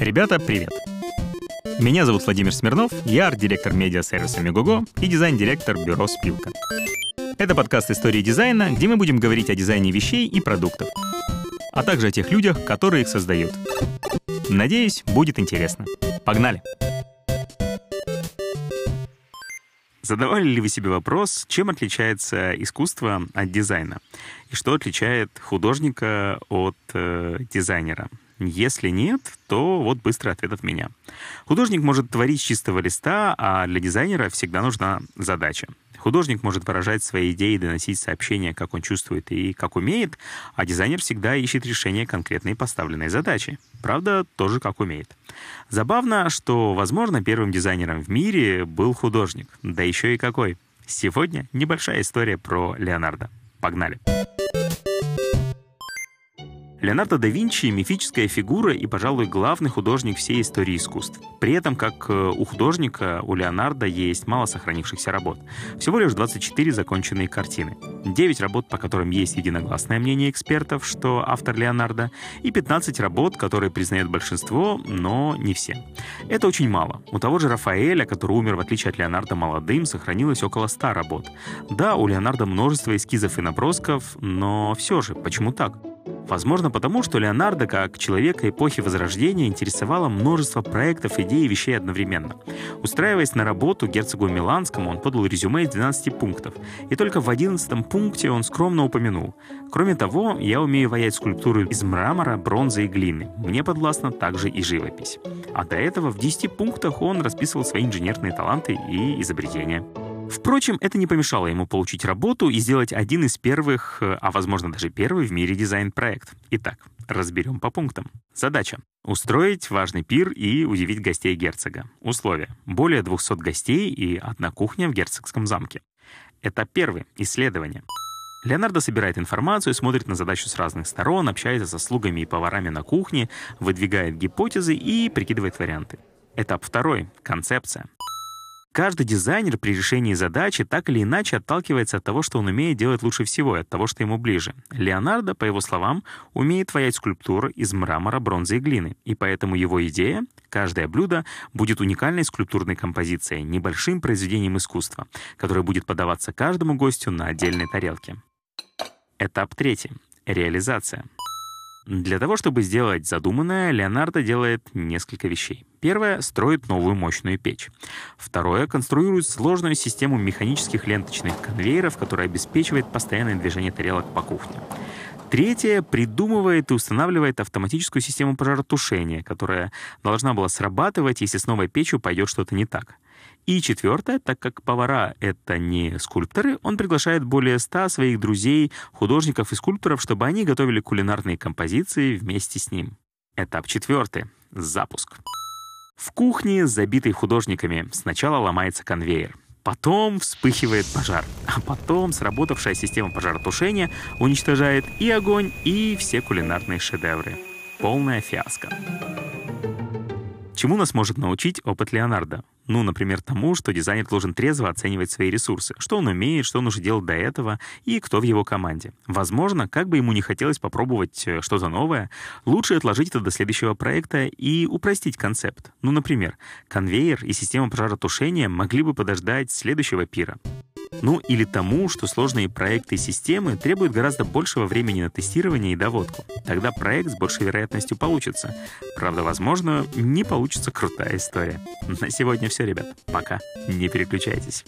Ребята, привет! Меня зовут Владимир Смирнов, я арт-директор медиа-сервиса Мегого и дизайн-директор бюро «Спилка». Это подкаст истории дизайна, где мы будем говорить о дизайне вещей и продуктов, а также о тех людях, которые их создают. Надеюсь, будет интересно. Погнали! Задавали ли вы себе вопрос, чем отличается искусство от дизайна? И что отличает художника от э, дизайнера? Если нет, то вот быстрый ответ от меня. Художник может творить с чистого листа, а для дизайнера всегда нужна задача. Художник может выражать свои идеи, доносить сообщения, как он чувствует и как умеет, а дизайнер всегда ищет решение конкретной поставленной задачи. Правда, тоже как умеет. Забавно, что, возможно, первым дизайнером в мире был художник. Да еще и какой. Сегодня небольшая история про Леонардо. Погнали! Леонардо да Винчи — мифическая фигура и, пожалуй, главный художник всей истории искусств. При этом, как э, у художника, у Леонардо есть мало сохранившихся работ. Всего лишь 24 законченные картины. 9 работ, по которым есть единогласное мнение экспертов, что автор Леонардо, и 15 работ, которые признает большинство, но не все. Это очень мало. У того же Рафаэля, который умер в отличие от Леонардо молодым, сохранилось около 100 работ. Да, у Леонардо множество эскизов и набросков, но все же, почему так? Возможно, потому что Леонардо, как человека эпохи Возрождения, интересовало множество проектов, идей и вещей одновременно. Устраиваясь на работу герцогу Миланскому, он подал резюме из 12 пунктов, и только в 11 пункте он скромно упомянул. Кроме того, я умею ваять скульптуры из мрамора, бронзы и глины. Мне подвластна также и живопись. А до этого в 10 пунктах он расписывал свои инженерные таланты и изобретения. Впрочем, это не помешало ему получить работу и сделать один из первых, э, а возможно даже первый в мире дизайн-проект. Итак, разберем по пунктам. Задача. Устроить важный пир и удивить гостей герцога. Условия. Более 200 гостей и одна кухня в герцогском замке. Этап первый. Исследование. Леонардо собирает информацию, смотрит на задачу с разных сторон, общается со слугами и поварами на кухне, выдвигает гипотезы и прикидывает варианты. Этап второй. Концепция. Каждый дизайнер при решении задачи так или иначе отталкивается от того, что он умеет делать лучше всего, и от того, что ему ближе. Леонардо, по его словам, умеет ваять скульптуры из мрамора, бронзы и глины, и поэтому его идея — каждое блюдо будет уникальной скульптурной композицией, небольшим произведением искусства, которое будет подаваться каждому гостю на отдельной тарелке. Этап третий. Реализация. Для того, чтобы сделать задуманное, Леонардо делает несколько вещей. Первое — строит новую мощную печь. Второе — конструирует сложную систему механических ленточных конвейеров, которая обеспечивает постоянное движение тарелок по кухне. Третье — придумывает и устанавливает автоматическую систему пожаротушения, которая должна была срабатывать, если с новой печью пойдет что-то не так. И четвертое, так как повара — это не скульпторы, он приглашает более ста своих друзей, художников и скульпторов, чтобы они готовили кулинарные композиции вместе с ним. Этап четвертый — запуск. В кухне, забитой художниками, сначала ломается конвейер. Потом вспыхивает пожар, а потом сработавшая система пожаротушения уничтожает и огонь, и все кулинарные шедевры. Полная фиаско. Чему нас может научить опыт Леонардо? Ну, например, тому, что дизайнер должен трезво оценивать свои ресурсы, что он умеет, что он уже делал до этого и кто в его команде. Возможно, как бы ему не хотелось попробовать э, что-то новое, лучше отложить это до следующего проекта и упростить концепт. Ну, например, конвейер и система пожаротушения могли бы подождать следующего пира. Ну или тому, что сложные проекты и системы требуют гораздо большего времени на тестирование и доводку. Тогда проект с большей вероятностью получится. Правда, возможно, не получится крутая история. На сегодня все, ребят. Пока. Не переключайтесь.